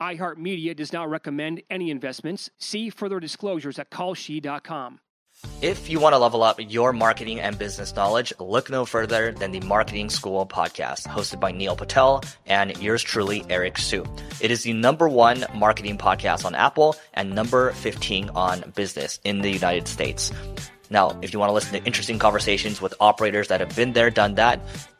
iHeartMedia does not recommend any investments. See further disclosures at kalshi.com. If you want to level up your marketing and business knowledge, look no further than the Marketing School podcast, hosted by Neil Patel and yours truly, Eric Siu. It is the number one marketing podcast on Apple and number 15 on business in the United States. Now, if you want to listen to interesting conversations with operators that have been there, done that,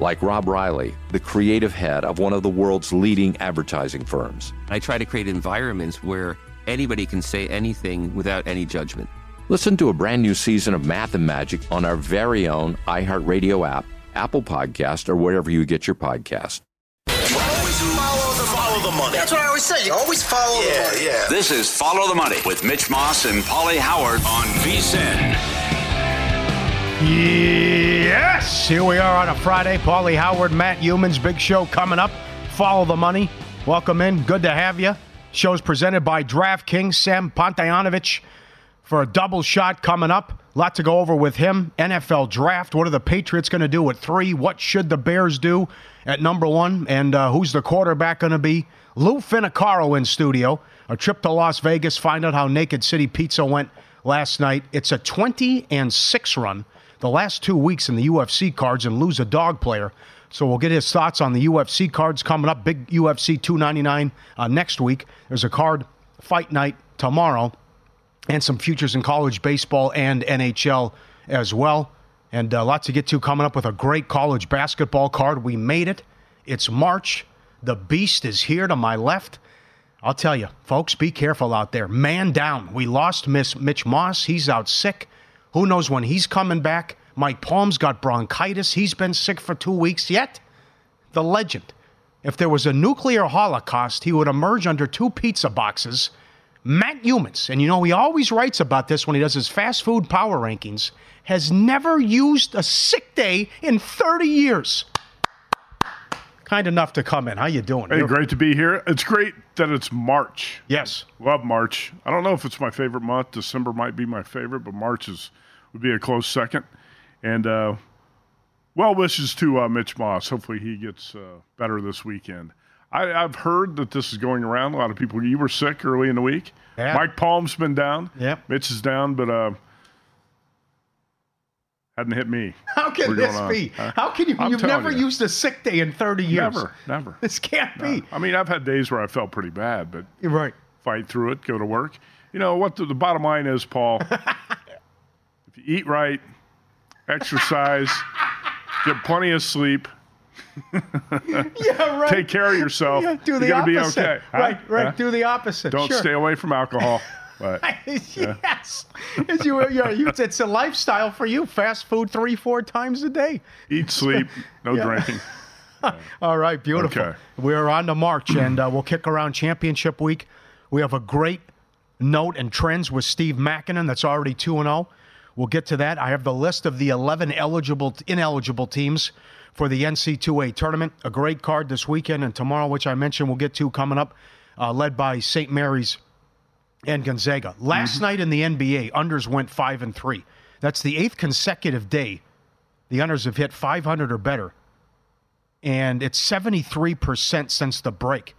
like Rob Riley, the creative head of one of the world's leading advertising firms. I try to create environments where anybody can say anything without any judgment. Listen to a brand new season of Math and Magic on our very own iHeartRadio app Apple Podcast, or wherever you get your podcast. Always follow the, follow the money. That's what I always say. You always follow yeah, the money. Yeah. This is Follow the Money with Mitch Moss and Paulie Howard on VSIN. Yes, here we are on a Friday. Paulie Howard, Matt Youmans, big show coming up. Follow the money. Welcome in. Good to have you. Show's presented by DraftKings. Sam Panayotovich for a double shot coming up. Lot to go over with him. NFL draft. What are the Patriots going to do at three? What should the Bears do at number one? And uh, who's the quarterback going to be? Lou Finocchiaro in studio. A trip to Las Vegas. Find out how Naked City Pizza went last night. It's a 20 and 6 run the last two weeks in the UFC cards and lose a dog player. So we'll get his thoughts on the UFC cards coming up. Big UFC 299 uh, next week. There's a card fight night tomorrow and some futures in college baseball and NHL as well. And uh, lots to get to coming up with a great college basketball card. We made it. It's March. The beast is here to my left. I'll tell you, folks, be careful out there. Man down. We lost Miss Mitch Moss. He's out sick. Who knows when he's coming back? Mike Palm's got bronchitis. He's been sick for two weeks. Yet, the legend. If there was a nuclear holocaust, he would emerge under two pizza boxes Matt Youmans, and you know he always writes about this when he does his fast food power rankings, has never used a sick day in 30 years. Kind enough to come in. How you doing? Hey, You're- great to be here. It's great that it's March. Yes. Love March. I don't know if it's my favorite month. December might be my favorite, but March is would be a close second. And uh, well wishes to uh, Mitch Moss. Hopefully he gets uh, better this weekend. I, have heard that this is going around. A lot of people. You were sick early in the week. Yeah. Mike Palm's been down. Yep. Mitch is down, but uh, hadn't hit me. How can this be? How can you? I'm you've never you. used a sick day in 30 years. Never, never. This can't No. be. I mean, I've had days where I felt pretty bad, but You're right. fight through it, go to work. You know what? The, the bottom line is, Paul. if you eat right, exercise, get plenty of sleep, Yeah, right. take care of yourself, Yeah, do the you're opposite. be okay. Huh? Right, right. Huh? Do the opposite. Don't sure. stay away from alcohol. Yes. As you, you, it's a lifestyle for you. Fast food three, four times a day. eat, sleep, no Yeah. drinking. All right, beautiful. Okay. We're on to March, and uh, we'll kick around championship week. We have a great note and trends with Steve Makinen that's already 2 0. We'll get to that. I have the list of the 11 eligible, ineligible teams for the NC2A tournament. A great card this weekend and tomorrow, which I mentioned we'll get to coming up, uh, led by St. Mary's and Gonzaga. Last mm-hmm. night in the NBA, unders went 5 and 3. That's the eighth consecutive day the unders have hit 500 or better and it's 73% since the break.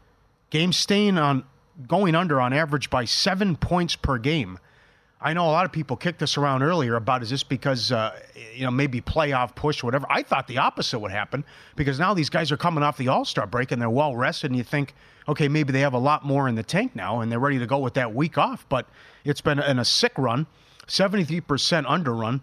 Games staying on going under on average by 7 points per game. I know a lot of people kicked this around earlier about is this because uh, you know maybe playoff push or whatever. I thought the opposite would happen because now these guys are coming off the All Star break and they're well rested, and you think, okay, maybe they have a lot more in the tank now and they're ready to go with that week off. But it's been in a sick run, seventy three percent under run.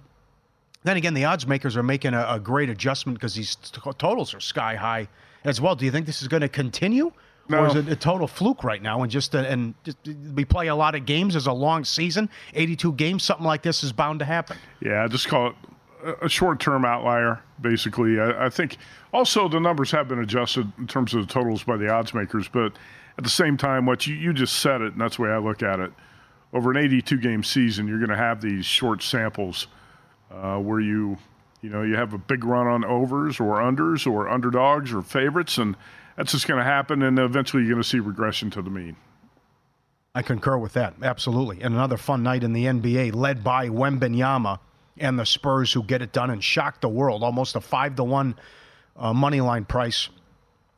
Then again, the odds makers are making a, a great adjustment because these t- totals are sky high as well. Do you think this is going to continue? No. Or is it a total fluke right now? And just and just, we play a lot of games as a long season, 82 games. Something like this is bound to happen. Yeah, I just call it a- short-term outlier. Basically, I, I think also the numbers have been adjusted in terms of the totals by the odds makers, but at the same time, what you, you just said it, and that's the way I look at it. Over an 82-game season, you're going to have these short samples uh, where you, you know, you have a big run on overs or unders or underdogs or favorites, and that's just going to happen. And eventually, you're going to see regression to the mean. I concur with that absolutely. And another fun night in the NBA, led by Wembanyama and the Spurs, who get it done and shock the world. Almost a five to one uh, money line price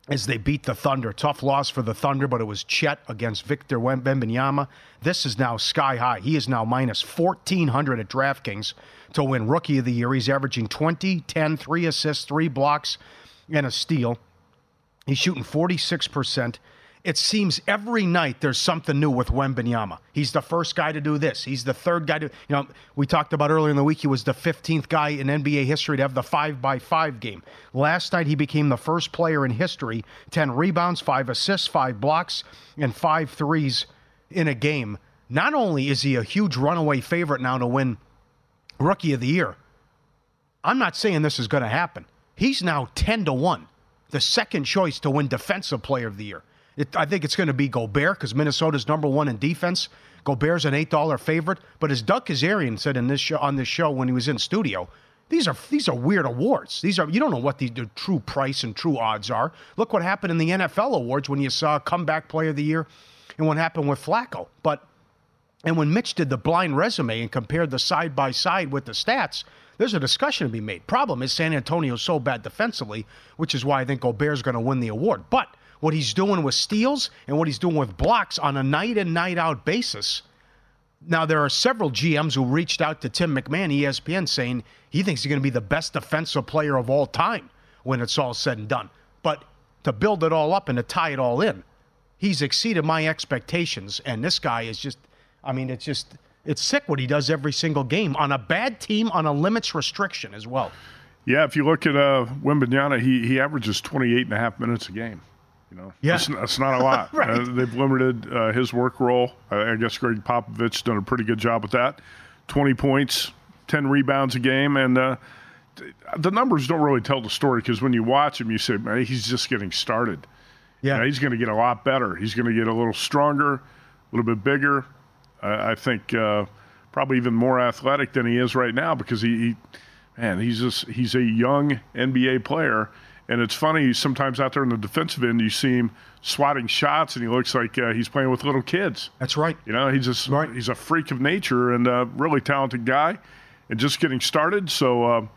as they beat the Thunder. Tough loss for the Thunder, but it was Chet against Victor Wembanyama. This is now sky high. He is now minus 1,400 at DraftKings to win Rookie of the Year. He's averaging 20, 10, 3 assists, 3 blocks, and a steal. He's shooting 46%. It seems every night there's something new with Wembanyama. He's the first guy to do this. He's the third guy to, you know, we talked about earlier in the week, he was the 15th guy in NBA history to have the 5 by 5 game. Last night he became the first player in history 10 rebounds, 5 assists, 5 blocks, and 5 threes in a game. Not only is he a huge runaway favorite now to win Rookie of the Year, I'm not saying this is going to happen. He's now 10 to 1, the second choice to win Defensive Player of the Year. It, I think it's going to be Gobert because Minnesota's number one in defense. Gobert's an eight dollar favorite, but as Doug Kezirian said in this show, on this show when he was in studio, these are these are weird awards. These are you don't know what the, the true price and true odds are. Look what happened in the NFL awards when you saw comeback player of the year, and what happened with Flacco. But and when Mitch did the blind resume and compared the side by side with the stats, there's a discussion to be made. Problem is San Antonio's so bad defensively, which is why I think Gobert's going to win the award. But what he's doing with steals and what he's doing with blocks on a night in, night out basis. Now, there are several GMs who reached out to Tim McMahon, ESPN, saying he thinks he's going to be the best defensive player of all time when it's all said and done. But to build it all up and to tie it all in, he's exceeded my expectations. And this guy is just, I mean, it's just, it's sick what he does every single game on a bad team on a limits restriction as well. Yeah, if you look at uh, he he averages 28 and a half minutes a game. You know, Yeah. that's, that's not a lot. Right. uh, they've limited uh, his work role. I, I guess Gregg Popovich done a pretty good job with that. 20 points, 10 rebounds a game, and uh, the numbers don't really tell the story because when you watch him, you say, man, he's just getting started. Yeah. You know, he's going to get a lot better. He's going to get a little stronger, a little bit bigger. I, I think uh, probably even more athletic than he is right now because he, he man, he's just he's a young NBA player. And it's funny sometimes out there in the defensive end, you see him swatting shots, and he looks like uh, he's playing with little kids. That's right. You know, he's just Right. he's a freak of nature and a really talented guy, and just getting started. So. Uh,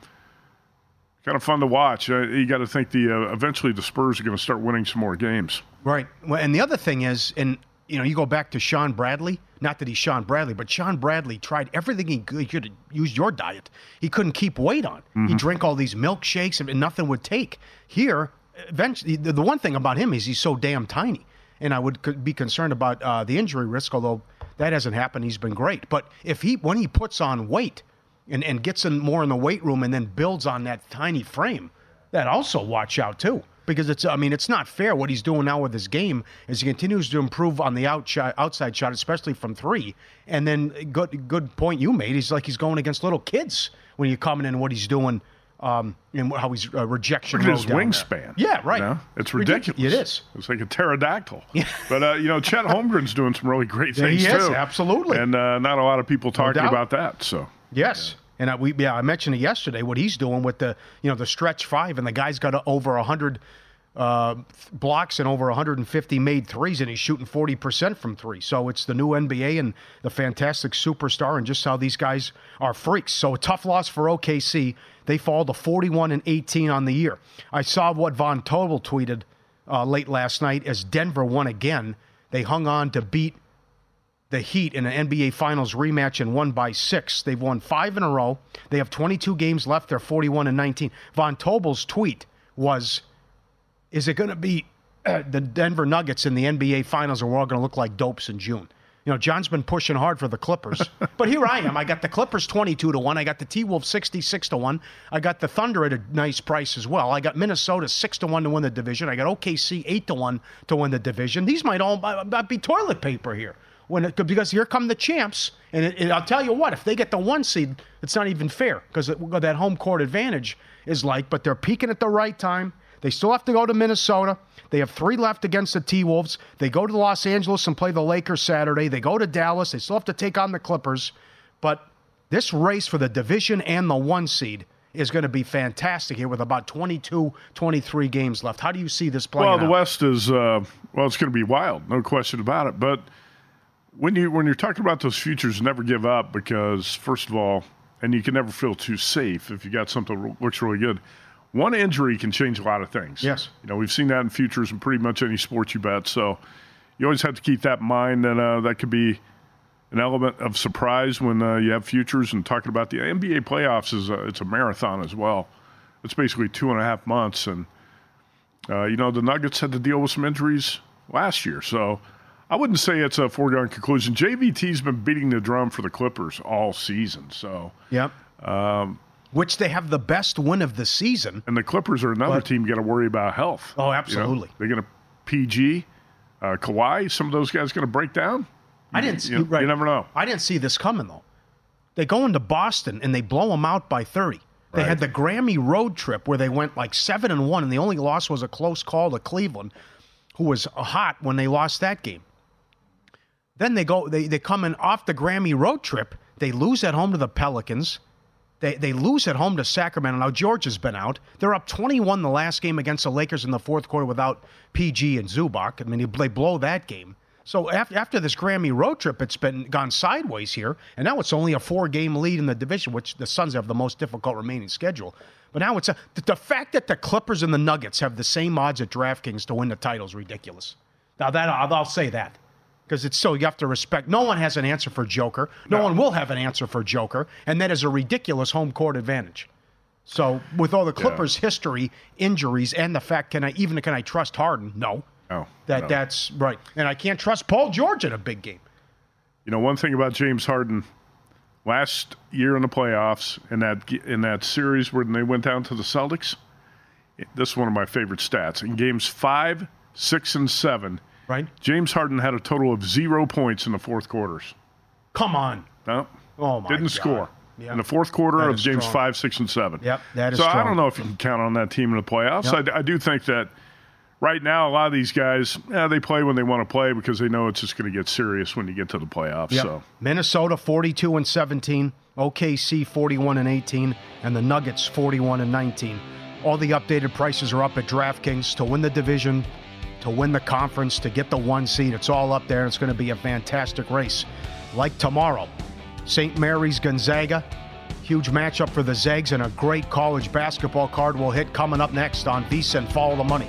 Kind of fun to watch. Uh, you got to think the uh, eventually the Spurs are going to start winning some more games. Right. Well, and the other thing is, and you know, you go back to Shawn Bradley. Not that he's Shawn Bradley, but Shawn Bradley tried everything he could. He could use your diet. He couldn't keep weight on. He drank all these milkshakes, and nothing would take. Here, eventually, the, the one thing about him is he's so damn tiny, and I would be concerned about uh, the injury risk. Although that hasn't happened, he's been great. But if he when he puts on weight and and gets in more in the weight room and then builds on that tiny frame, that also watch out too because it's I mean it's not fair what he's doing now with his game as he continues to improve on the outside outside shot especially from 3 and then good good point you made he's like he's going against little kids when you comment in what he's doing um and how he's uh, rejection Look at his down there. wingspan. yeah right You know? It's Ridic- ridiculous. it is It's like a pterodactyl. But uh, you know, Chet Holmgren's doing some really great Yeah, he things is, too. absolutely. And uh, not a lot of people talking doubt. about that. So Yes. And I, we, yeah, I mentioned it yesterday. What he's doing with the, you know, the stretch five, and the guy's got over hundred uh, blocks and over 150 made threes, and he's shooting 40 percent from three. So it's the new NBA and the fantastic superstar, and just how these guys are freaks. So a tough loss for OKC. They fall to 41 and 18 on the year. I saw what Von Tobel tweeted uh, late last night as Denver won again. They hung on to beat the Heat in an NBA Finals rematch and won by six. They've won five in a row. They have 22 games left. They're 41 and 19. Von Tobel's tweet was, "Is it going to be uh, the Denver Nuggets in the NBA Finals, or we're all going to look like dopes in June?" You know, John's been pushing hard for the Clippers, but here I am. I got the Clippers 22 to 1. I got the T Wolves 66 to 1. I got the Thunder at a nice price as well. I got Minnesota 6 to 1 to win the division. I got OKC 8 to 1 to win the division. These might all be toilet paper here. When it, because here come the champs, and, it, I'll tell you what, if they get the one seed, it's not even fair because that home court advantage is like, but they're peaking at the right time. They still have to go to Minnesota. They have three left against the T Wolves. They go to Los Angeles and play the Lakers Saturday. They go to Dallas. They still have to take on the Clippers. But this race for the division and the one seed is going to be fantastic here with about 22, 23 games left. How do you see this playing Well, the out? West is, uh, well, it's going to be wild, no question about it. But when, you, when you're talking about those futures, never give up because, first of all, and you can never feel too safe if you got something that looks really good one injury can change a lot of things. Yes. You know, we've seen that in futures and pretty much any sport you bet. So you always have to keep that in mind that uh, that could be an element of surprise when uh, you have futures and talking about the NBA playoffs is a, it's a marathon as well. It's basically two and a half months, and uh, you know the Nuggets had to deal with some injuries last year, so I wouldn't say it's a foregone conclusion. JVT's been beating the drum for the Clippers all season, so yep. Um, which they have the best win of the season. And the Clippers are another but, team you got to worry about health. Oh, absolutely. You know, they're going to PG, uh, Kawhi. Some of those guys going to break down. I didn't see. You, right. you never know. I didn't see this coming though. They go into Boston and they blow them out by thirty. They right. had the Grammy road trip where they went like seven and one, and the only loss was a close call to Cleveland, who was hot when they lost that game. Then they go. They they come in off the Grammy road trip. They lose at home to the Pelicans. They, they lose at home to Sacramento. Now, George has been out. They're up 21 the last game against the Lakers in the fourth quarter without PG and Zubac. I mean, they blow that game. So after, after this Grammy road trip, it's been gone sideways here, and now it's only a four-game lead in the division, which the Suns have the most difficult remaining schedule. But now it's a, the fact that the Clippers and the Nuggets have the same odds at DraftKings to win the title is ridiculous. Now that I'll, I'll say that because it's so you have to respect. No one has an answer for Joker. No, no, one will have an answer for Joker, and that is a ridiculous home court advantage. So with all the Clippers' yeah. history, injuries, and the fact, can I even can I trust Harden? No. No. That no. that's right, and I can't trust Paul George in a big game. You know, one thing about James Harden, last year in the playoffs in that in that series where they went down to the Celtics, this is one of my favorite stats. In games five, six, and seven right? James Harden had a total of zero points in the fourth quarters. Come on. No. Oh my Didn't God. score. Yep. In the fourth quarter That of is games strong. five, six, and seven. Yep, that is so I don't know if you can count on that team in the playoffs. Yep. I, I do think that right now a lot of these guys, yeah, they play when they want to play because they know it's just going to get serious when you get to the playoffs. Yep. So Minnesota 42 and 17, OKC 41 and 18, and the Nuggets 41 and 19. All the updated prices are up at DraftKings to win the division, to win the conference, to get the one seed. It's all up there. It's going to be a fantastic race. Like tomorrow, St. Mary's Gonzaga. Huge matchup for the Zags and a great college basketball card will hit coming up next on VSIN Follow the Money.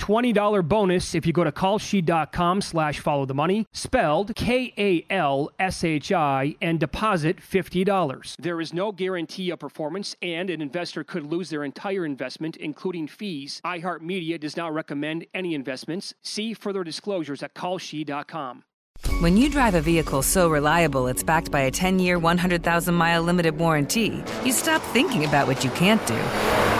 $20 bonus if you go to kalshi.com slash follow the money, spelled K-A-L-S-H-I, and deposit $50. There is no guarantee of performance, and an investor could lose their entire investment, including fees. iHeartMedia does not recommend any investments. See further disclosures at kalshi.com. When you drive a vehicle so reliable it's backed by a 10 year, 100,000 mile limited warranty, you stop thinking about what you can't do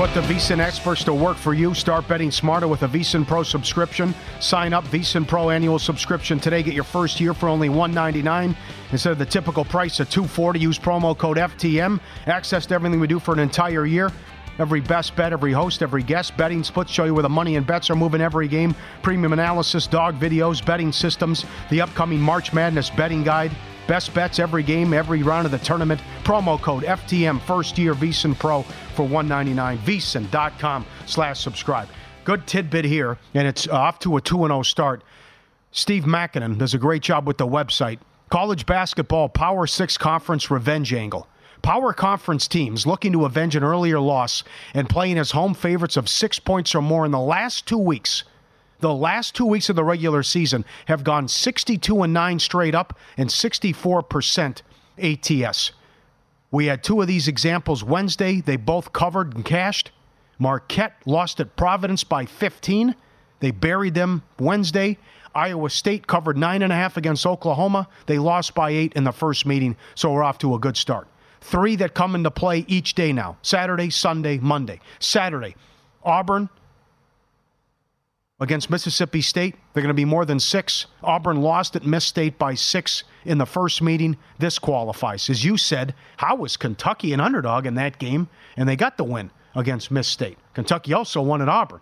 Put the VSiN experts to work for you. Start betting smarter with a VSiN Pro subscription. Sign up VSiN Pro annual subscription today. Get your first year for only 199 instead of the typical price of 240. Use promo code FTM. Access to everything we do for an entire year. Every best bet, every host, every guest, betting splits show you where the money and bets are moving every game. Premium analysis, dog videos, betting systems, the upcoming March Madness betting guide. Best bets every game, every round of the tournament. Promo code FTM first year VSiN Pro for $199. VSiN.com slash subscribe. Good tidbit here, and it's off to a 2 0 start. Steve Makinen does a great job with the website. College basketball Power Six Conference Revenge Angle. Power Conference teams looking to avenge an earlier loss and playing as home favorites of six points or more in the last two weeks the last two weeks of the regular season have gone 62 and 9 straight up and 64% ATS. We had two of these examples Wednesday. They both covered and cashed. Marquette lost at Providence by 15. They buried them Wednesday. Iowa State covered nine and a half against Oklahoma. They lost by eight in the first meeting, so we're off to a good start. Three that come into play each day now Saturday, Sunday, Monday. Saturday, Auburn against Mississippi State. They're going to be more than six. Auburn lost at Miss State by six in the first meeting. This qualifies. As you said, how was Kentucky an underdog in that game? And they got the win against Miss State. Kentucky also won at Auburn.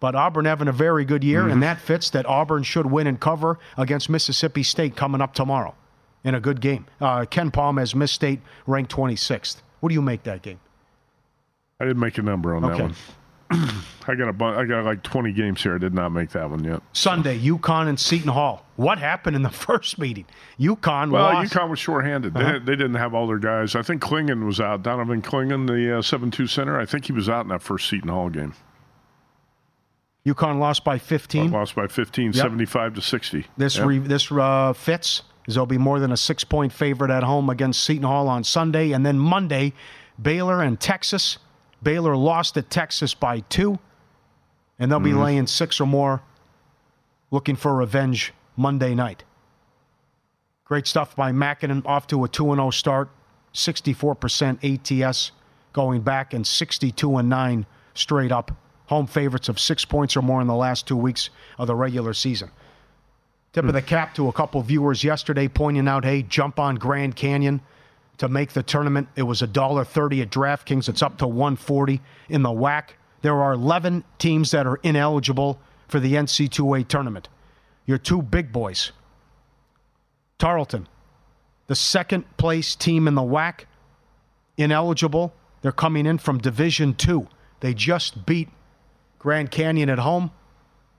But Auburn having a very good year, mm-hmm. and that fits that Auburn should win and cover against Mississippi State coming up tomorrow in a good game. Uh, Pom has Miss State ranked 26th. What do you make that game? I didn't make a number on okay. that one. I got a bu- I got like 20 games here. I did not make that one yet. Sunday, UConn and Seton Hall. What happened in the first meeting? UConn well, lost. UConn was shorthanded. Uh-huh. They, they, didn't have all their guys. I think Clingan was out. Donovan Clingan, the uh, 7-2 center. I think he was out in that first Seton Hall game. UConn lost by 15. lost by 15, yep. 75 to 60. This yep. re- this uh, fits. They'll be more than a six point favorite at home against Seton Hall on Sunday, and then Monday, Baylor and Texas. Baylor lost to Texas by two, and they'll be mm-hmm. laying six or more looking for revenge Monday night. Great stuff by Makinen, off to a 2 0 start, 64% ATS going back, and 62 and 9 straight up. Home favorites of six points or more in the last two weeks of the regular season. Tip of the cap to a couple viewers yesterday pointing out hey, jump on Grand Canyon to make the tournament. It was $1.30 at DraftKings. It's up to 140 in the WAC. There are 11 teams that are ineligible for the NC2A tournament. Your two big boys. Tarleton, the second place team in the WAC, ineligible. They're coming in from Division 2. They just beat Grand Canyon at home.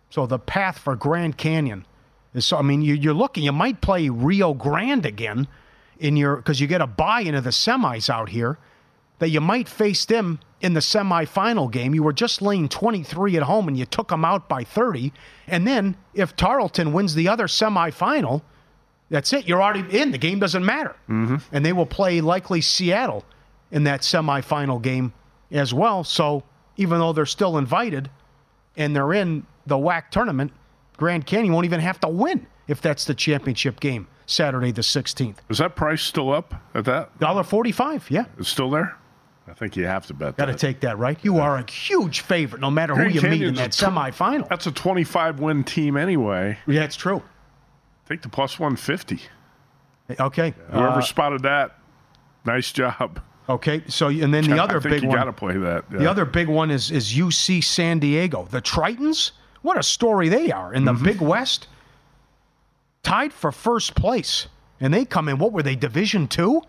So the path for Grand Canyon is so I mean you, are looking you might play Rio Grande again in your because you get a buy into the semis out here that you might face them in the semifinal game. You were just laying 23 at home and you took them out by 30. And then if Tarleton wins the other semifinal, that's it. You're already in. The game doesn't matter. Mm-hmm. And they will play likely Seattle in that semifinal game as well. So even though they're still invited and they're in the WAC tournament, Grand Canyon won't even have to win if that's the championship game. Saturday the 16th. Is that price still up at that? Dollar forty-five. Yeah, it's still there. I think you have to bet. Got to take that, right? You yeah. are a huge favorite, no matter Grand who you Canyon's meet in that tw- semifinal. That's a twenty-five win team anyway. Yeah, it's true. Take the plus one fifty. Okay. Whoever uh, spotted that, nice job. Okay, so and then the other I think big you one. got to play that. Yeah. The other big one is is UC San Diego. The Tritons What a story they are in the Big West. Tied for first place. And they come in, what were they, Division Two?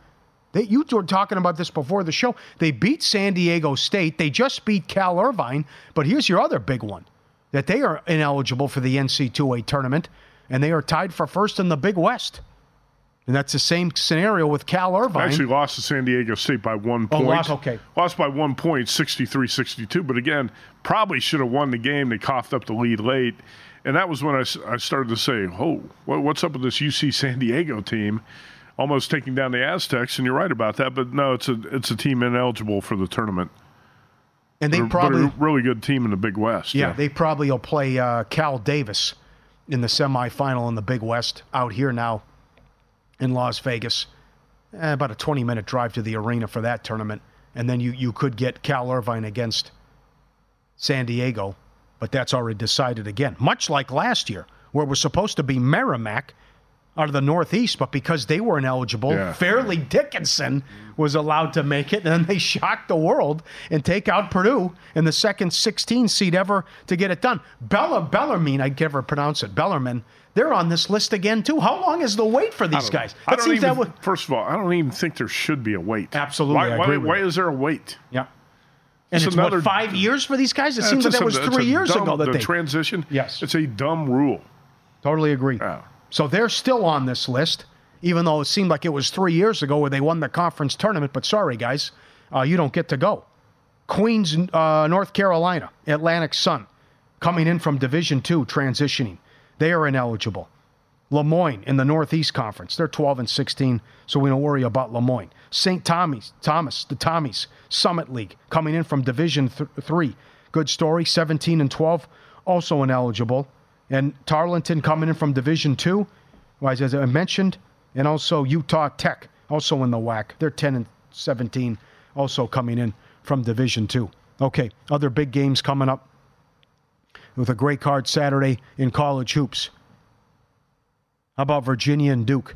They, you were talking about this before the show. They beat San Diego State. They just beat Cal Irvine. But here's your other big one that they are ineligible for the NC2A tournament, and they are tied for first in the Big West. And that's the same scenario with Cal Irvine. Actually lost to San Diego State by one point. Oh, lost- okay. Lost by one point, 63-62. But again, probably should have won the game. They coughed up the lead late. And that was when I started to say, oh, what, what's up with this UC San Diego team? Almost taking down the Aztecs, and you're right about that. But no, it's a it's a team ineligible for the tournament. and they But probably a really good team in the Big West. Yeah, they probably will play uh, Cal Davis in the semifinal in the Big West out here now in Las Vegas. Eh, about a 20 minute drive to the arena for that tournament. And then you, you could get Cal Irvine against San Diego, but that's already decided again. Much like last year, where it was supposed to be Merrimack out of the Northeast, but because they were ineligible, Yeah. Fairleigh Dickinson was allowed to make it, and then they shocked the world and take out Purdue in the second 16 seed ever to get it done. Bella Bellarmine, I can never pronounce it. Bellarmine, they're on this list again too. How long is the wait for these guys? I don't even, would. First of all, I don't even think there should be a wait. Absolutely, Why, why, why is there a wait? Yeah. And It's another- what five years for these guys. It seems like that was three years dumb- ago that the they transition. Yes. it's a dumb rule. Totally agree. So they're still on this list, even though it seemed like it was three years ago where they won the conference tournament. But sorry, guys, uh, you don't get to go. Queens, uh, North Carolina, Atlantic Sun, coming in from Division Two, transitioning. They are ineligible. Lemoyne in the Northeast Conference, they're 12 and 16, so we don't worry about Lemoyne. St. Thomas, Thomas, the Tommies, Summit League, coming in from Division th- Three. Good story, 17 and 12, also ineligible. And Tarleton coming in from Division Two, as I mentioned, and also Utah Tech, also in the WAC. They're 10 and 17, also coming in from Division Two. Okay, other big games coming up with a great card Saturday in college hoops. How about Virginia and Duke?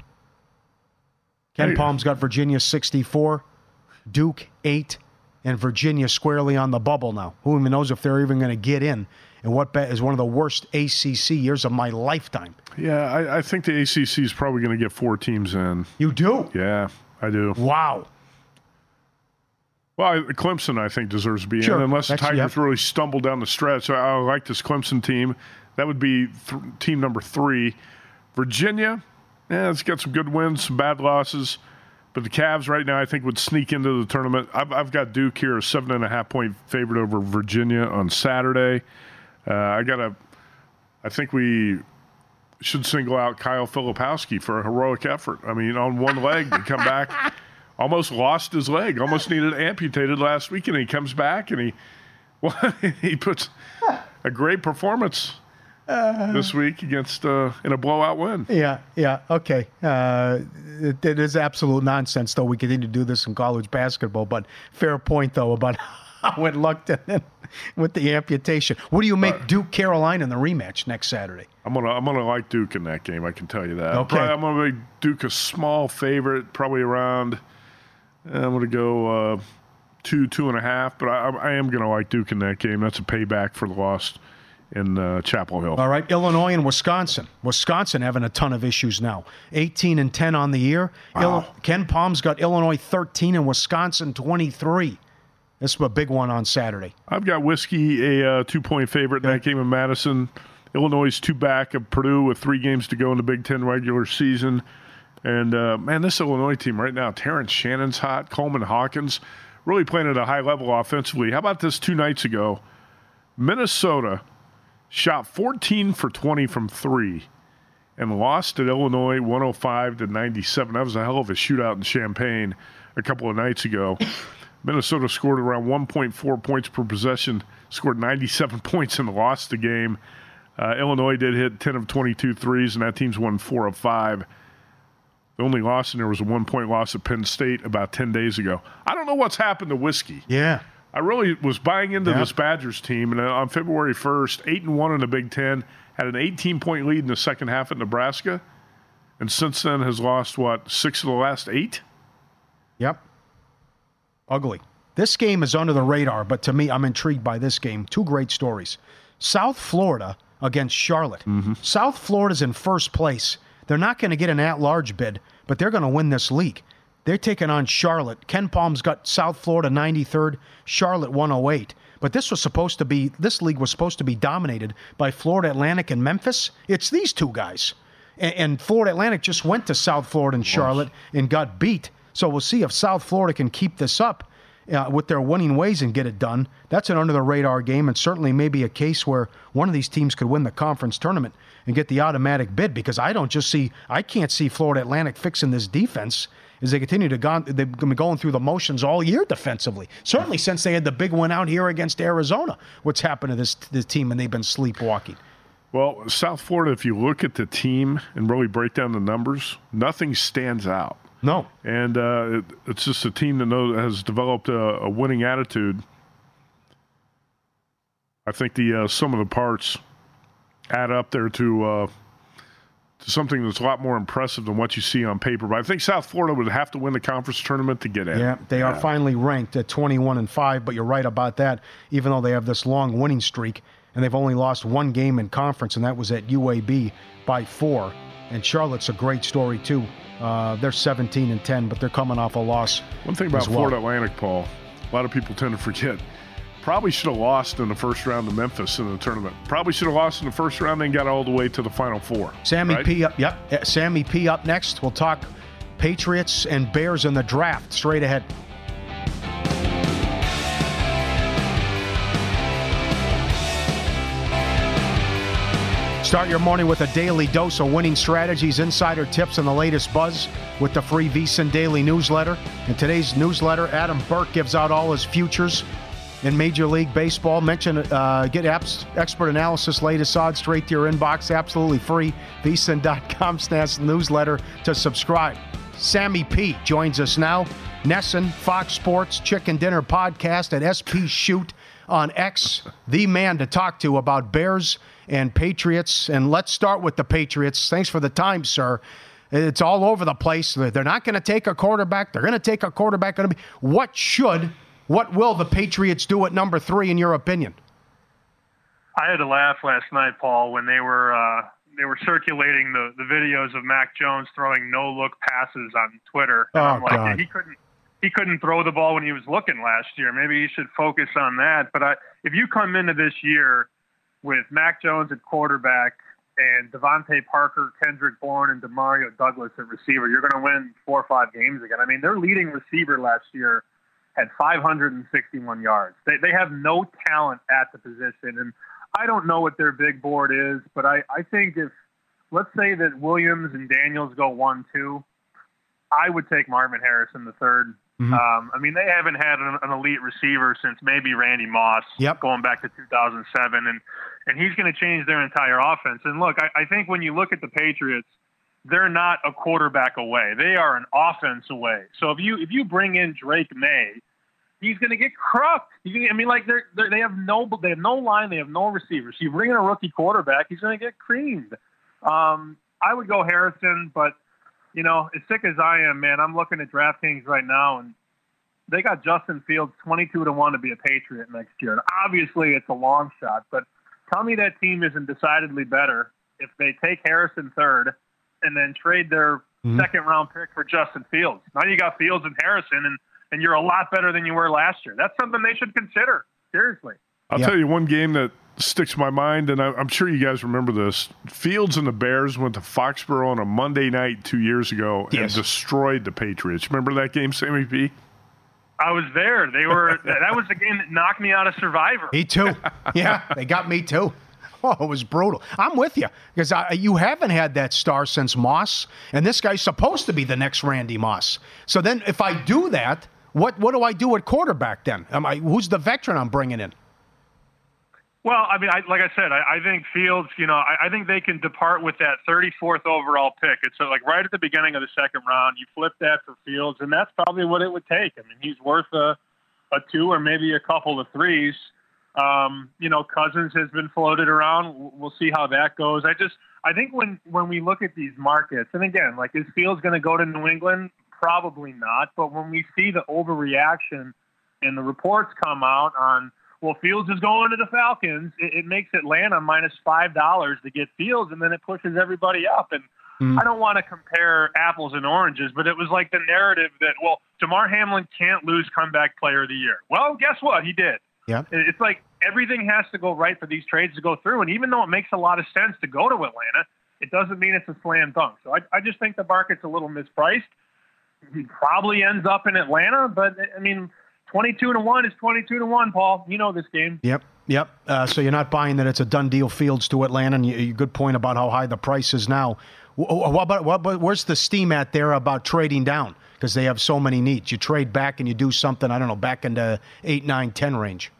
Ken. Pom's got Virginia 64, Duke 8, and Virginia squarely on the bubble now. Who even knows if they're even going to get in? And what bet is one of the worst ACC years of my lifetime. Yeah, I, I think the ACC is probably going to get four teams in. You do? Yeah, I do. Wow. Well, I- Clemson, I think, deserves to be Sure. in, unless the Tigers really stumble down the stretch. I, I like this Clemson team. That would be th- team number three. Virginia, yeah, it's got some good wins, some bad losses. But the Cavs right now, I think, would sneak into the tournament. I've, I've got Duke here, a seven and a half point favorite over Virginia on Saturday. Uh, I got a, I think we should single out Kyle Filipowski for a heroic effort. I mean, on one leg to come back, almost lost his leg, almost needed amputated last week, and he comes back and he, well, he puts a great performance this week against uh, in a blowout win. Yeah, yeah, okay. Uh, it, it is absolute nonsense, though. We continue to do this in college basketball, but fair point, though, about how it looked with the amputation. What do you make Duke Carolina in the rematch next Saturday? I'm gonna I'm gonna like Duke in that game. I can tell you that. Okay. Probably- I'm gonna make Duke a small favorite, probably around. I'm gonna go uh, two two and a half, but I, I am gonna like Duke in that game. That's a payback for the loss in uh, Chapel Hill. All right, Illinois and Wisconsin. Wisconsin having a ton of issues now. 18 and 10 on the year. Illi- KenPom's got Illinois 13 and Wisconsin 23. This is a big one on Saturday. I've got whiskey a uh, two point favorite in that game in Madison. Illinois two back of Purdue with three games to go in the Big Ten regular season. And uh, man, this Illinois team right now, Terrence Shannon's hot, Coleman Hawkins, really playing at a high level offensively. How about this two nights ago? Minnesota shot 14 for 20 from three and lost at Illinois 105 to 97. That was a hell of a shootout in Champaign a couple of nights ago. Minnesota scored around 1.4 points per possession, scored 97 points and lost the game. Uh, Illinois did hit 10 of 22 threes, and that team's won four of five. The only loss in there was a one point loss at Penn State about 10 days ago. I don't know what's happened to Whiskey. Yeah. I really was buying into Yeah. this Badgers team, and on February 1st, 8 and 1 in the Big Ten, had an 18 point lead in the second half at Nebraska, and since then has lost, what, six of the last eight? Yep. Ugly. This game is under the radar, but to me, I'm intrigued by this game. Two great stories. South Florida against Charlotte. Mm-hmm. South Florida's in first place. They're not going to get an at-large bid, but they're going to win this league. They're taking on Charlotte. KenPom's got South Florida 93rd, Charlotte 108. But this was supposed to be this league was supposed to be dominated by Florida Atlantic and Memphis. It's these two guys. And, and Florida Atlantic just went to South Florida and Charlotte and got beat. So we'll see if South Florida can keep this up uh, with their winning ways and get it done. That's an under the radar game, and certainly maybe a case where one of these teams could win the conference tournament and get the automatic bid. Because I don't just see, I can't see Florida Atlantic fixing this defense as they continue to go. They've been going through the motions all year defensively. Certainly since they had the big one out here against Arizona. What's happened to this this team, and they've been sleepwalking. Well, South Florida, if you look at the team and really break down the numbers, nothing stands out. No. And uh, it, it's just a team that knows, has developed a, a winning attitude. I think the uh, some of the parts add up there to uh, to something that's a lot more impressive than what you see on paper. But I think South Florida would have to win the conference tournament to get in. Yeah, they are finally ranked at 21 and 5, but you're right about that. Even though they have this long winning streak, and they've only lost one game in conference, and that was at UAB by four. And Charlotte's a great story too. Uh, they're 17 and 10, but they're coming off a loss. One thing about as well. Florida Atlantic, Paul, a lot of people tend to forget. Probably should have lost in the first round to Memphis in the tournament. Probably should have lost in the first round, then got all the way to the Final Four. Sammy right? P up. Yep, uh, Sammy P up next. We'll talk Patriots and Bears in the draft straight ahead. Start your morning with a daily dose of winning strategies, insider tips, and the latest buzz with the free VSiN Daily newsletter. In today's newsletter, Adam Burke gives out all his futures in Major League Baseball. Mention uh, get apps, expert analysis, latest odds straight to your inbox, absolutely free. VSiN.com slash newsletter to subscribe. Sammy P joins us now. VSiN, Fox Sports, Chicken Dinner Podcast at SP Shoot on X, the man to talk to about Bears and Patriots. And let's start with the Patriots. Thanks for the time, sir. It's all over the place. They're not going to take a quarterback. They're going to take a quarterback. What should, what will the Patriots do at number three, in your opinion? I had to laugh last night, Paul, when they were uh, they were circulating the, the videos of Mac Jones throwing no look passes on Twitter. And Oh, I'm like, God. he couldn't he couldn't throw the ball when he was looking last year. Maybe he should focus on that. But I, if you come into this year with Mac Jones at quarterback and DeVante Parker, Kendrick Bourne, and Demario Douglas at receiver, you're going to win four or five games again. I mean, their leading receiver last year had 561 yards. They, they have no talent at the position. And I don't know what their big board is, but I, I think if, let's say that Williams and Daniels go 1 2, I would take Marvin Harrison the 3rd Mhm. Um, I mean, they haven't had an, an elite receiver since maybe Randy Moss, Yep. going back to 2007, and and he's going to change their entire offense. And look, I, I think when you look at the Patriots, they're not a quarterback away; they are an offense away. So if you if you bring in Drake Maye, he's going to get gonna, I mean, like they're, they're they have no they have no line, they have no receivers. You bring in a rookie quarterback, he's going to get creamed. Um, I would go Harrison, but you know, as sick as I am, man, I'm looking at DraftKings right now, and they got Justin Fields 22 to one to be a Patriot next year. And obviously, it's a long shot, but tell me that team isn't decidedly better if they take Harrison third and then trade their Mhm. second round pick for Justin Fields. Now you got Fields and Harrison, and and you're a lot better than you were last year. That's something they should consider seriously. I'll Yeah. tell you one game that sticks in my mind, and I, I'm sure you guys remember this. Fields and the Bears went to Foxborough on a Monday night two years ago Yes. and destroyed the Patriots. Remember that game, Sammy P? I was there. They were that was the game that knocked me out of Survivor. Me too. Yeah, they got me too. Oh, it was brutal. I'm with you because you haven't had that star since Moss, and this guy's supposed to be the next Randy Moss. So then, if I do that, what what do I do at quarterback then? Am I who's the veteran I'm bringing in? Well, I mean, I, like I said, I, I think Fields, you know, I, I think they can depart with that 34th overall pick. It's uh, like right at the beginning of the second round, you flip that for Fields, and that's probably what it would take. I mean, he's worth a, a two or maybe a couple of threes. Um, you know, Cousins has been floated around. We'll- see how that goes. I just, I think when when we look at these markets, and again, like is Fields going to go to New England? Probably not. But when we see the overreaction and the reports come out on well, Fields is going to the Falcons. It, it makes Atlanta minus five dollars to get Fields, and then it pushes everybody up. And Mm. I don't want to compare apples and oranges, but it was like the narrative that well, Damar Hamlin can't lose comeback player of the year. Well, guess what? He did. Yeah. It's like everything has to go right for these trades to go through. And even though it makes a lot of sense to go to Atlanta, it doesn't mean it's a slam dunk. So I, I just think the market's a little mispriced. He probably ends up in Atlanta, but I mean, 22 to 1 is 22 to 1, Paul. You know this game. Yep, yep. Uh, so you're not buying that it's a done deal, Fields to Atlanta. And you, you good point about how high the price is now. Wh- wh- What about what, where's the steam at there about trading down? Because they have so many needs. You trade back and you do something. I don't know, back into eight, nine, ten range.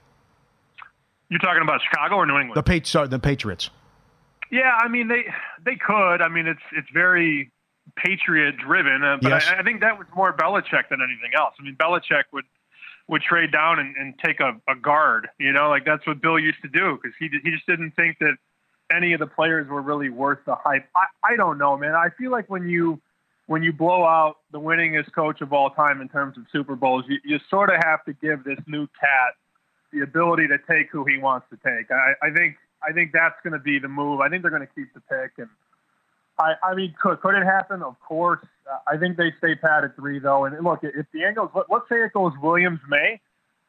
You're talking about Chicago or New England? The Pat- sorry, the Patriots. Yeah, I mean they they could. I mean it's it's very Patriot driven, uh, but Yes. I, I think that was more Belichick than anything else. I mean Belichick would would trade down and, and take a, a guard. You know, like that's what Bill used to do because he he just didn't think that any of the players were really worth the hype. I, I don't know, man. I feel like when you when you blow out the winningest coach of all time in terms of Super Bowls, you, you sort of have to give this new cat the ability to take who he wants to take. I, I think I think that's going to be the move. I think they're going to keep the pick, and I, I mean, could could it happen? Of course. Uh, I think they stay pat at three though. And look, if the Angels, let, let's say it goes Williams Maye,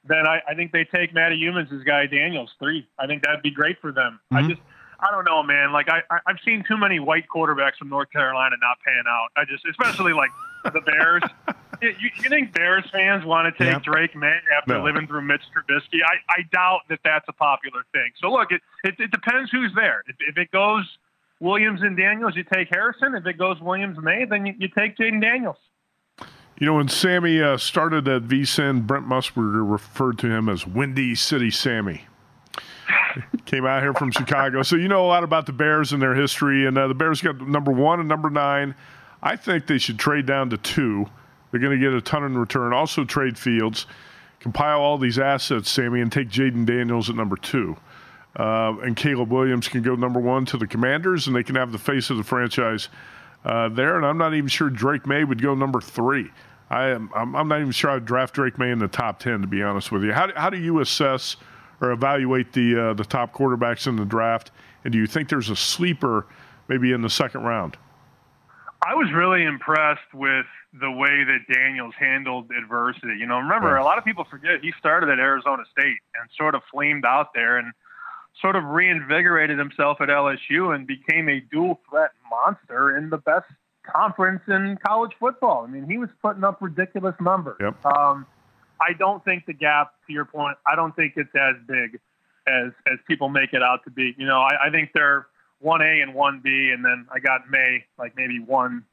then I, I think they take Matty Youmans' guy Daniels three. I think that'd be great for them. I Mhm. just I don't know, man. Like I, I I've seen too many white quarterbacks from North Carolina not pan out. I just, especially like the Bears. you, you think Bears fans want to take Yeah. Drake Maye after No. living through Mitch Trubisky? I, I doubt that that's a popular thing. So look, it it, it depends who's there. If, if it goes Williams and Daniels, you take Harrison. If it goes Williams and Maye, then you, you take Jayden Daniels. You know, when Sammy uh, started at VSiN, Brent Musburger referred to him as Windy City Sammy. Came out here from Chicago. So you know a lot about the Bears and their history. And uh, the Bears got number one and number nine. I think they should trade down to two. They're going to get a ton in return. Also, trade Fields, compile all these assets, Sammy, and take Jayden Daniels at number two. Uh, and Caleb Williams can go number one to the Commanders, and they can have the face of the franchise uh, there. And I'm not even sure Drake Maye would go number three. I am. I'm, not even sure I'd draft Drake Maye in the top ten, to be honest with you. How, do- how do you assess or evaluate the uh, the top quarterbacks in the draft? And do you think there's a sleeper maybe in the second round? I was really impressed with the way that Daniels handled adversity. You know, remember, a lot of people forget he started at Arizona State and sort of flamed out there and sort of reinvigorated himself at LSU and became a dual threat monster in the best conference in college football. I mean, he was putting up ridiculous numbers. Yep. Um, I don't think the gap, to your point, I don't think it's as big as as people make it out to be. You know, I, I think they're one A and one B, and then I got Maye like maybe one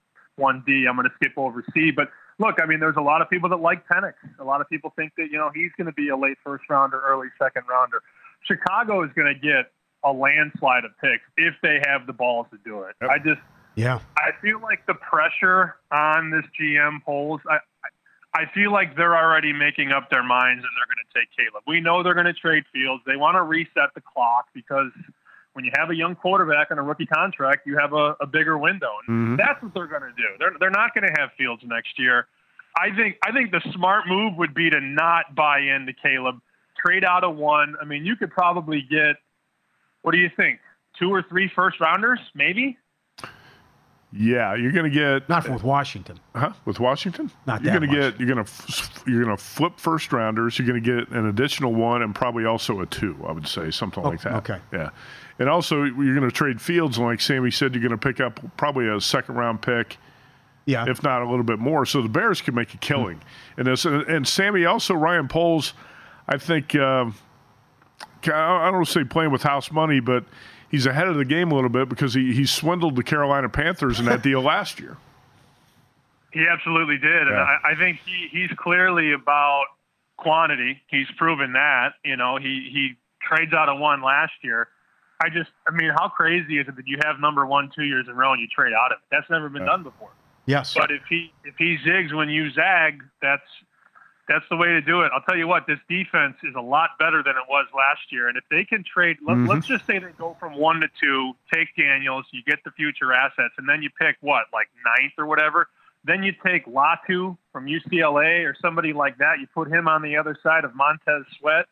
one D. I'm going to skip over C, but look, I mean, there's a lot of people that like Penix. A lot of people think that you know he's going to be a late first rounder, early second rounder. Chicago is going to get a landslide of picks if they have the balls to do it. I just Yeah. I feel like the pressure on this GM Poles. I, I feel like they're already making up their minds and they're going to take Caleb. We know they're going to trade Fields. They want to reset the clock because when you have a young quarterback on a rookie contract, you have a, a bigger window. And Mhm. that's what they're going to do. They're they're not going to have Fields next year. I think I think the smart move would be to not buy into Caleb. Trade out of one. I mean, you could probably get. What do you think? Two or three first rounders, maybe. Yeah, you're going to get not with Washington. Huh? With Washington? Not you're that gonna get you're going to you're going to flip first rounders. You're going to get an additional one and probably also a two. I would say something like that. okay. Yeah, and also you're going to trade Fields, and like Sammy said, you're going to pick up probably a second round pick. Yeah. If not a little bit more, so the Bears could make a killing. And this, and, Sammy also Ryan Poles, I think. Um, I don't want to say playing with house money, but he's ahead of the game a little bit because he, he swindled the Carolina Panthers in that deal last year. He absolutely did, and Yeah. I, I think he, he's clearly about quantity. He's proven that. You know, he he trades out of one last year. I just, I mean, how crazy is it that you have number one two years in a row and you trade out of it? That's never been done before. Yes. But if he if he zigs when you zag, that's that's the way to do it. I'll tell you what, this defense is a lot better than it was last year. And if they can trade, let, Mm-hmm. let's just say they go from one to two, take Daniels, you get the future assets, and then you pick what, like ninth or whatever. Then you take Latu from UCLA or somebody like that. You put him on the other side of Montez Sweat.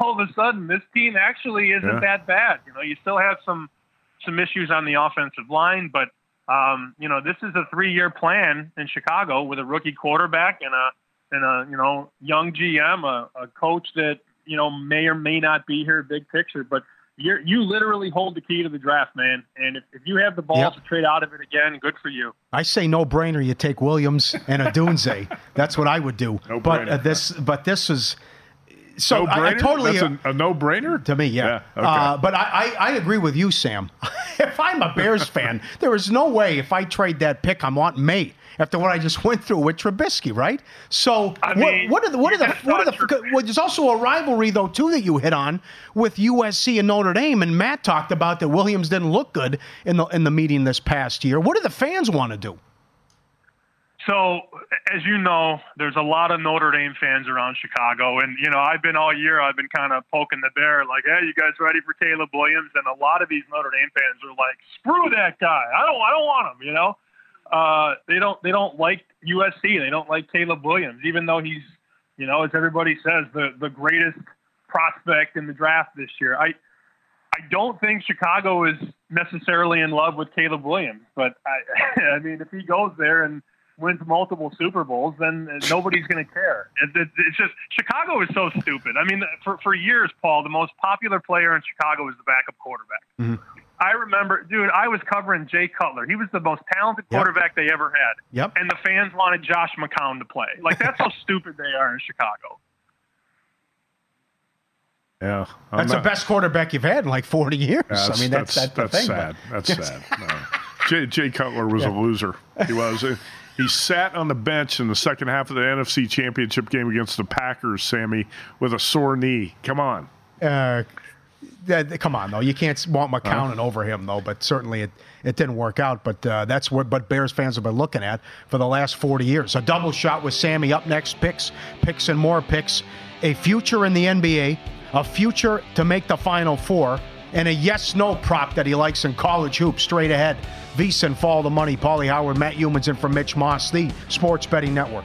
all of a sudden this team actually isn't Yeah. that bad. You know, you still have some some issues on the offensive line, but um, you know, this is a three year plan in Chicago with a rookie quarterback and a and a you know young GM, a, a coach that you know may or may not be here big picture, but you you literally hold the key to the draft, man. And if, if you have the balls Yep. to trade out of it again, good for you. I say no brainer. You take Williams and Odunze. That's what I would do. No but uh, this, but this is so no I, I totally That's a, a no brainer to me. Yeah, okay. uh, but I, I I agree with you, Sam. if I'm a Bears fan, there is no way if I trade that pick, I'm wanting Maye after what I just went through with Trubisky, right? So I what, mean, what are the what are the what are the? Well, there's also a rivalry though too that you hit on with USC and Notre Dame, and Matt talked about that Williams didn't look good in the in the meeting this past year. What do the fans want to do? So, as you know, there's a lot of Notre Dame fans around Chicago, and you know, I've been all year. I've been kind of poking the bear, like, "Hey, you guys ready for Caleb Williams?" And a lot of these Notre Dame fans are like, "Screw that guy! I don't, I don't want him." You know, uh, they don't, they don't like USC. They don't like Caleb Williams, even though he's, you know, as everybody says, the the greatest prospect in the draft this year. I, I don't think Chicago is necessarily in love with Caleb Williams, but I, I mean, if he goes there and wins multiple Super Bowls, then nobody's going to care. It, it, it's just Chicago is so stupid. I mean, for for years, Paul, the most popular player in Chicago was the backup quarterback. Mm-hmm. I remember, dude, I was covering Jay Cutler. He was the most talented Yep. quarterback they ever had. Yep. And the fans wanted Josh McCown to play. Like that's how stupid they are in Chicago. yeah, I'm That's the best quarterback you've had in like 40 years. Yeah, I mean, that's that's, the that's thing. sad. but- That's sad. No. Jay, Jay Cutler was a loser. He was. He sat on the bench in the second half of the NFC Championship game against the Packers, Sammy, with a sore knee. Come on. Uh, that- come on, though. You can't want McCown over him, though. But certainly it, it didn't work out. But uh, that's what but Bears fans have been looking at for the last 40 years. A double shot with Sammy up next. Picks, picks, and more picks. A future in the NBA, a future to make the Final Four, and a yes/no prop that he likes in college hoops. Straight ahead. VSiN, follow the money. Paulie Howard, Matt Youmans, and from Mitch Moss, the Sports Betting Network.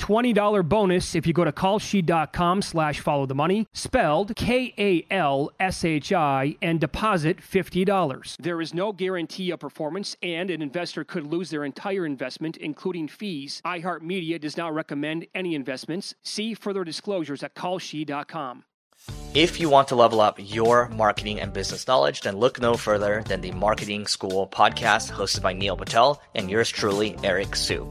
$20 bonus if you go to kalshi.com slash follow the money, spelled K-A-L-S-H-I, and deposit $50. There is no guarantee of performance, and an investor could lose their entire investment, including fees. iHeartMedia does not recommend any investments. See further disclosures at kalshi.com. If you want to level up your marketing and business knowledge, then look no further than the Marketing School podcast hosted by Neil Patel and yours truly, Eric Siu.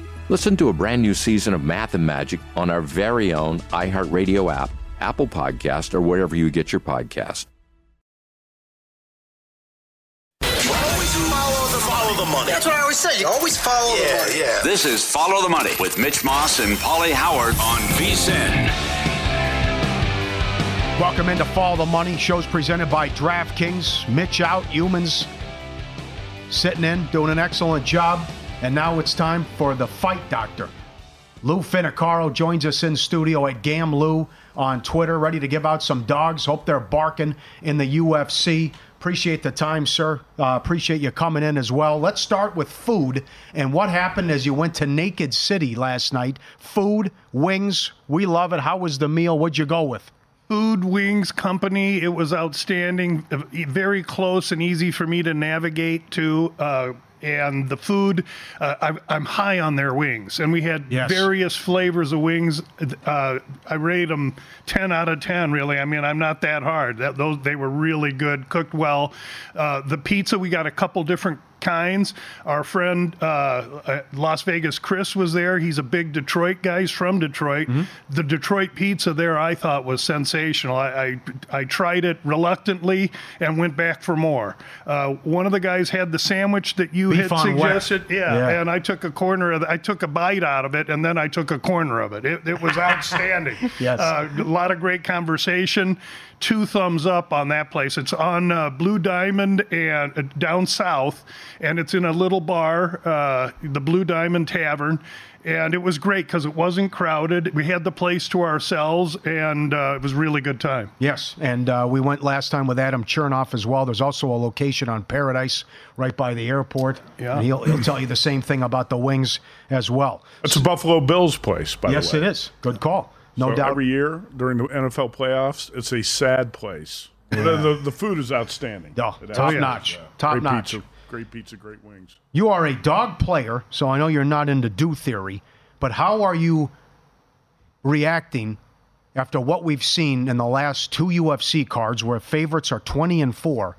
Listen to a brand new season of Math and Magic on our very own iHeartRadio app, Apple Podcast, or wherever you get your podcast. Always follow the, follow the money. That's what I always say. You always follow the money. Yeah. This is Follow the Money with Mitch Moss and Paulie Howard on VSiN. Welcome into Follow the Money. Shows presented by DraftKings. Mitch out, Youmans sitting in, doing an excellent job. And now it's time for the fight doctor. Lou Finocchiaro joins us in studio at Gam Lou on Twitter, ready to give out some dogs. Hope they're barking in the UFC. Appreciate the time, sir. Uh, appreciate you coming in as well. Let's start with food and what happened as you went to Naked City last night. Food, wings, we love it. How was the meal? What'd you go with? Food Wings Company. It was outstanding, very close and easy for me to navigate to. Uh, and the food, uh, I'm, I'm high on their wings. And we had Yes. various flavors of wings. Uh, I rate them 10 out of 10, really. I mean, I'm not that hard. That, those They were really good, cooked well. Uh, the pizza, we got a couple different kinds. Our friend uh, uh, Las Vegas Chris was there. He's a big Detroit guy. He's from Detroit. The Detroit pizza there, I thought was sensational. I, I I tried it reluctantly and went back for more. Uh, one of the guys had the sandwich that you Beef had suggested. Yeah, Yeah. and I took a corner of. The, I took a bite out of it, and then I took a corner of it. It, it was outstanding. Yes. Uh, a lot of great conversation. Two thumbs up on that place. It's on uh, Blue Diamond and uh, down south, and it's in a little bar, uh, the Blue Diamond Tavern. And it was great because it wasn't crowded. We had the place to ourselves, and uh, it was a really good time. Yes, and uh, we went last time with Adam Chernoff as well. There's also a location on Paradise right by the airport. Yeah. And he'll, he'll tell you the same thing about the wings as well. It's a Buffalo Bills place, by yes, the way. Yes, it is. Good call. No So doubt. Every year during the NFL playoffs, it's a sad place. But Yeah. the, the food is outstanding. Oh, top notch. yeah. Top great notch. Pizza, great pizza, great wings. You are a dog player, so I know you're not into do theory, but how are you reacting after what we've seen in the last two UFC cards where favorites are 20 and 4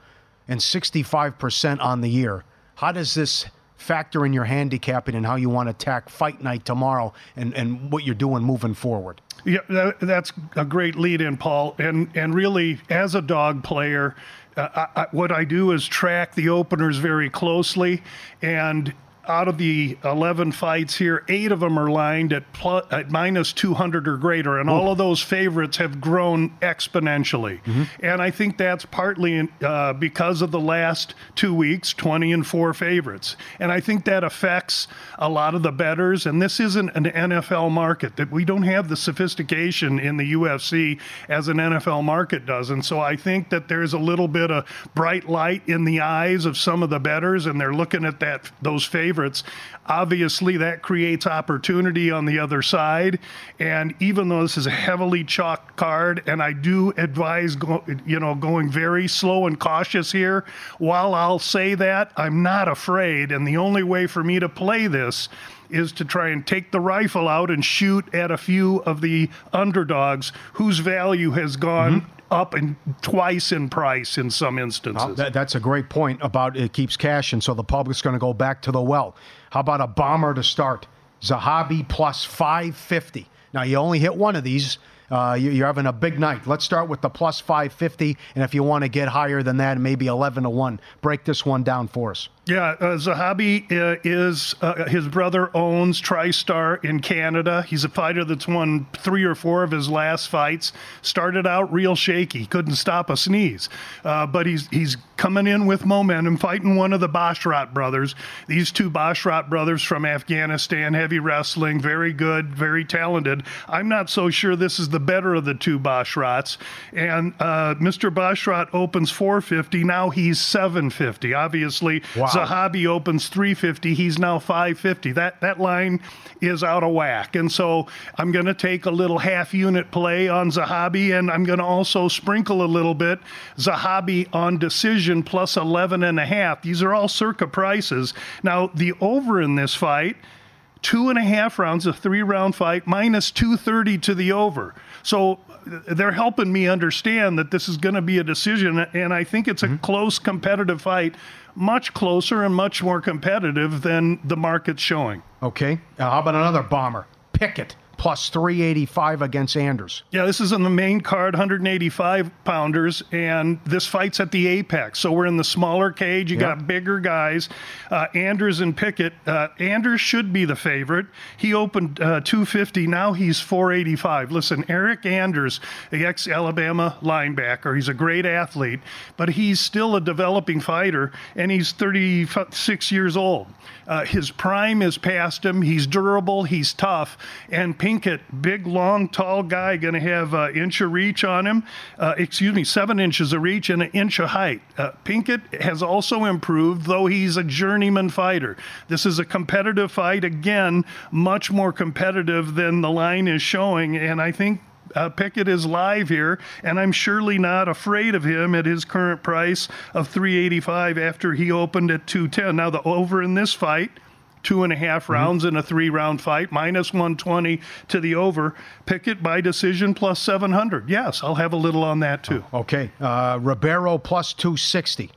and 65% on the year? How does this factor in your handicapping and how you want to attack fight night tomorrow and, and what you're doing moving forward? Yeah, that, that's a great lead in, Paul. And and really, as a dog player, uh, I, what I do is track the openers very closely. And out of the 11 fights here, eight of them are lined at, plus, at minus 200 or greater. And all of those favorites have grown exponentially. And I think that's partly in, uh, because of the last two weeks, 20 and 4 favorites. And I think that affects a lot of the bettors. And this isn't an NFL market, that we don't have the sophistication in the UFC as an NFL market does. And so I think that there's a little bit of bright light in the eyes of some of the bettors, and they're looking at that those favorites. Obviously, that creates opportunity on the other side. And even though this is a heavily chalked card, and I do advise, go, you know, going very slow and cautious here. While I'll say that, I'm not afraid, and the only way for me to play this is to try and take the rifle out and shoot at a few of the underdogs whose value has gone mm-hmm. Up and twice in price in some instances. That, that's a great point about it keeps cash, and so the public's going to go back to the well. How about a bomber to start? Zahabi plus 550. Now, you only hit one of these. Uh, you- you're having a big night. Let's start with the plus 550, and if you want to get higher than that, maybe 11 to 1. Break this one down for us. Yeah, uh, Zahabi uh, is uh, his brother owns TriStar in Canada. He's a fighter that's won three or four of his last fights. Started out real shaky, couldn't stop a sneeze, uh, but he's he's coming in with momentum, fighting one of the Basharat brothers. These two Basharat brothers from Afghanistan, heavy wrestling, very good, very talented. I'm not so sure this is the better of the two Basharats. And uh, Mr. Basharat opens 450. Now he's 750. Obviously, Wow. Zahabi opens 350. He's now 550. That that line is out of whack. And so I'm going to take a little half unit play on Zahabi, and I'm going to also sprinkle a little bit Zahabi on decision plus 11 and a half. These are all circa prices. Now the over in this fight. two and a half rounds, a three round fight, minus 230 to the over. So they're helping me understand that this is going to be a decision, and I think it's a close, competitive fight, much closer and much more competitive than the market's showing. Okay. Uh, how about another bomber? Pickett plus 385 against Anders. Yeah, this is on the main card, 185 pounders, and this fight's at the apex. So we're in the smaller cage. You Yeah. got bigger guys. Uh, Anders and Pickett. Uh, Anders should be the favorite. He opened uh, 250. Now he's 485. Listen, Eryk Anders, the ex Alabama linebacker, he's a great athlete, but he's still a developing fighter, and he's 36 years old. Uh, his prime is past him. He's durable. He's tough. And Pickett, big, long, tall guy, going to have an inch of reach on him. Uh, excuse me, seven inches of reach and an inch of height. Uh, Pickett has also improved, though he's a journeyman fighter. This is a competitive fight. Again, much more competitive than the line is showing. And I think uh, Pickett is live here, and I'm surely not afraid of him at his current price of 385 after he opened at 210. Now the over in this fight. Two and a half rounds in a three round fight, minus 120 to the over. Pickett by decision plus 700. Yes, I'll have a little on that too. Okay. Uh, Ribeiro plus 260.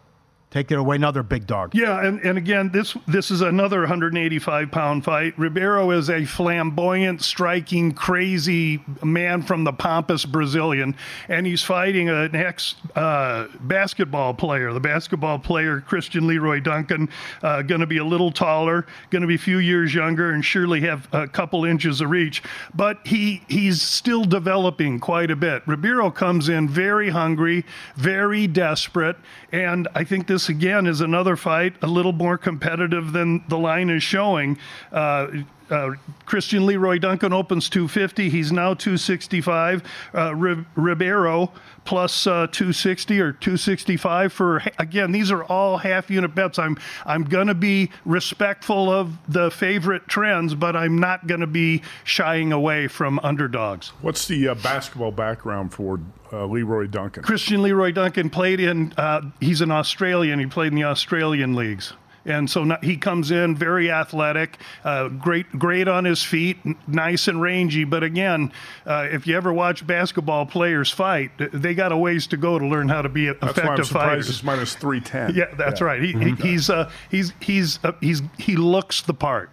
Take it away, another big dog. Yeah, and, and again, this this is another 185 pound fight. Ribeiro is a flamboyant, striking, crazy man from the pompous Brazilian, and he's fighting an ex uh, basketball player. The basketball player Christian Leroy Duncan, uh, going to be a little taller, going to be a few years younger, and surely have a couple inches of reach. But he he's still developing quite a bit. Ribeiro comes in very hungry, very desperate, and I think this again is another fight a little more competitive than the line is showing. Uh, uh, Christian Leroy Duncan opens 250. He's now 265. Uh, Ri- Ribeiro plus uh, 260 or 265 for again. These are all half unit bets. I'm I'm going to be respectful of the favorite trends, but I'm not going to be shying away from underdogs. What's the uh, basketball background for uh, Leroy Duncan? Christian Leroy Duncan played in. Uh, he's an Australian. He played in the Australian leagues. And so no- he comes in very athletic, uh, great, great on his feet, n- nice and rangy. But again, uh, if you ever watch basketball players fight, they got a ways to go to learn how to be That's why I'm effective fighters. it's minus 310. Yeah, that's right. He, he, he's uh, he's he's uh, he's he looks the part.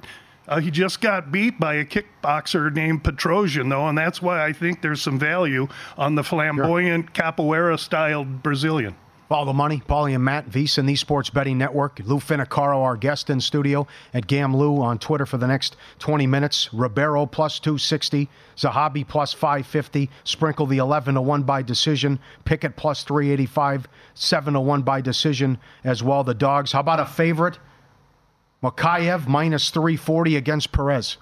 Uh, he just got beat by a kickboxer named Petrosyan, though, and that's why I think there's some value on the flamboyant capoeira-styled Brazilian. Follow the money. Paulie and Matt, VSiN, the Sports Betting Network. Lou Finocchiaro, our guest in studio at Gam Lou on Twitter for the next 20 minutes. Ribeiro plus 260. Zahabi plus 550. Sprinkle the 11 to 1 by decision. Pickett plus 385. 7 to 1 by decision as well. The dogs. How about a favorite? Mokaev minus 340 against Perez.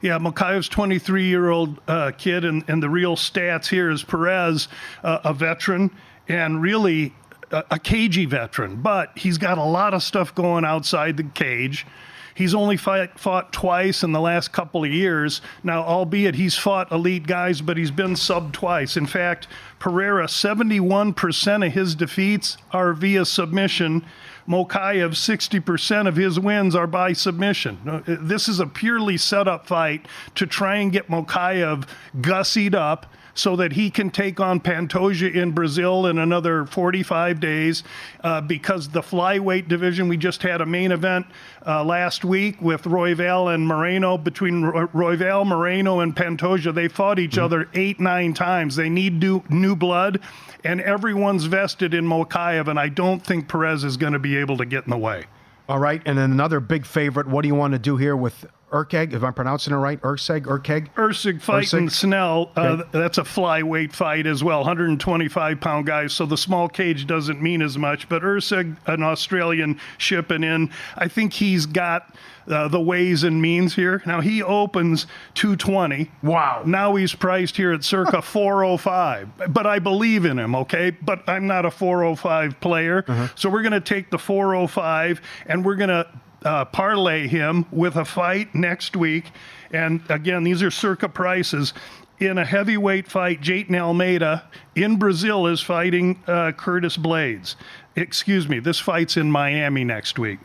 Yeah, Mokaev's 23 year old uh, kid, and, and the real stats here is Perez, uh, a veteran, and really a, a cagey veteran, but he's got a lot of stuff going outside the cage. He's only fight, fought twice in the last couple of years. Now, albeit he's fought elite guys, but he's been sub twice. In fact, Pereira, 71% of his defeats are via submission. Mokaev, 60% of his wins are by submission. Uh, This is a purely set up fight to try and get Mokaev gussied up so that he can take on Pantoja in Brazil in another 45 days. Uh, because the flyweight division, we just had a main event uh, last week with Royval and Moreno. Between Roy- Royval, Moreno, and Pantoja, they fought each other eight, nine times. They need new, new blood, and everyone's vested in Mokaev, and I don't think Perez is going to be able to get in the way. All right, and then another big favorite. What do you want to do here with Urkeg? If I'm pronouncing it right, Erceg, Urkeg. Erceg fighting? Schnell. Uh, Okay. That's a flyweight fight as well, 125 pound guys. So the small cage doesn't mean as much. But Erceg, an Australian shipping in, I think he's got uh, the ways and means here. Now he opens 220. Wow. Now he's priced here at circa 405. But I believe in him, okay? But I'm not a 405 player. So we're going to take the 405 and we're going to uh, parlay him with a fight next week. And again, these are circa prices. In a heavyweight fight, Jailton Almeida in Brazil is fighting uh, Curtis Blaydes. Excuse me, this fight's in Miami next week.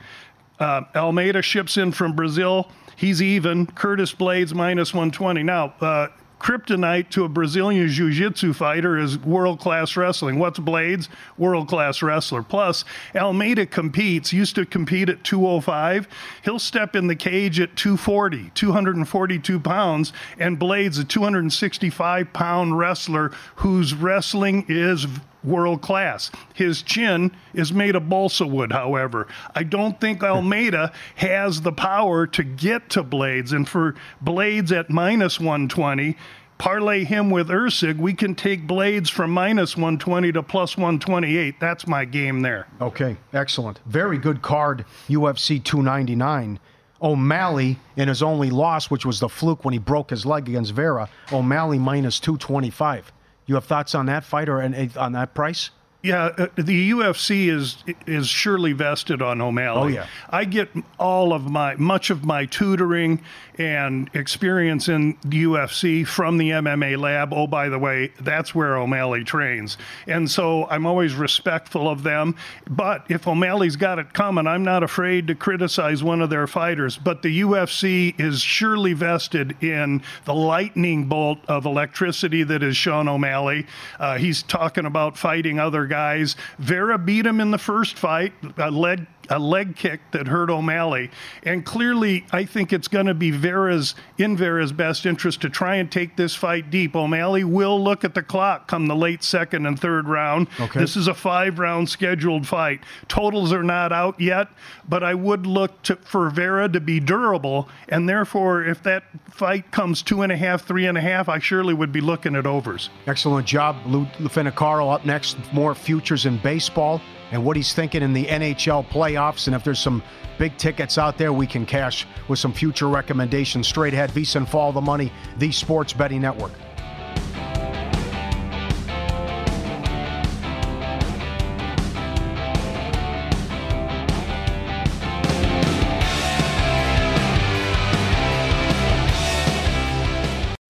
Uh, Almeida ships in from Brazil. He's even. Curtis Blaydes minus 120. Now, uh, kryptonite to a Brazilian jiu jitsu fighter is world class wrestling. What's Blaydes? World class wrestler. Plus, Almeida competes, used to compete at 205. He'll step in the cage at 240, 242 pounds, and Blaydes, a 265 pound wrestler whose wrestling is world class. His chin is made of balsa wood, however. I don't think Almeida has the power to get to Blaydes. And for Blaydes at minus 120, parlay him with Erceg, we can take Blaydes from minus 120 to plus 128. That's my game there. Okay, excellent. Very good card, UFC 299. O'Malley in his only loss, which was the fluke when he broke his leg against Vera, O'Malley minus 225. You have thoughts on that fight or eh, on that price? Yeah, uh, the UFC is is surely vested on O'Malley. Oh yeah, I get all of my much of my tutoring and experience in the UFC from the MMA lab. Oh, by the way, that's where O'Malley trains, and so I'm always respectful of them. But if O'Malley's got it coming, I'm not afraid to criticize one of their fighters. But the UFC is surely vested in the lightning bolt of electricity that is Sean O'Malley. Uh, he's talking about fighting other guys. Vera beat him in the first fight, uh, a leg, a leg kick that hurt O'Malley. And clearly, I think it's going to be Vera's in Vera's best interest to try and take this fight deep. O'Malley will look at the clock come the late second and third round. Okay. This is a five round scheduled fight. Totals are not out yet, but I would look to, for Vera to be durable. And therefore, if that fight comes two and a half, three and a half, I surely would be looking at overs. Excellent job, Lou Finocchiaro. Up next, more futures in baseball and what he's thinking in the NHL playoffs. And if there's some big tickets out there, we can cash with some future recommendations. Straight ahead, VSiN Follow the Money, the Sports Betting Network.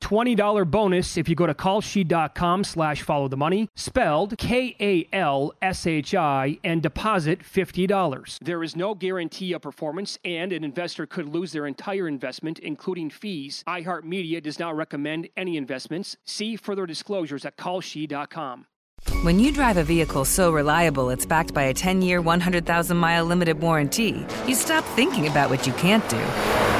$20 bonus if you go to kalshi.com slash follow the money, spelled K-A-L-S-H-I, and deposit $50. There is no guarantee of performance, and an investor could lose their entire investment, including fees iHeartMedia does not recommend any investments. See further disclosures at kalshi.com. When you drive a vehicle so reliable it's backed by a 10 year, 100,000 mile limited warranty, you stop thinking about what you can't do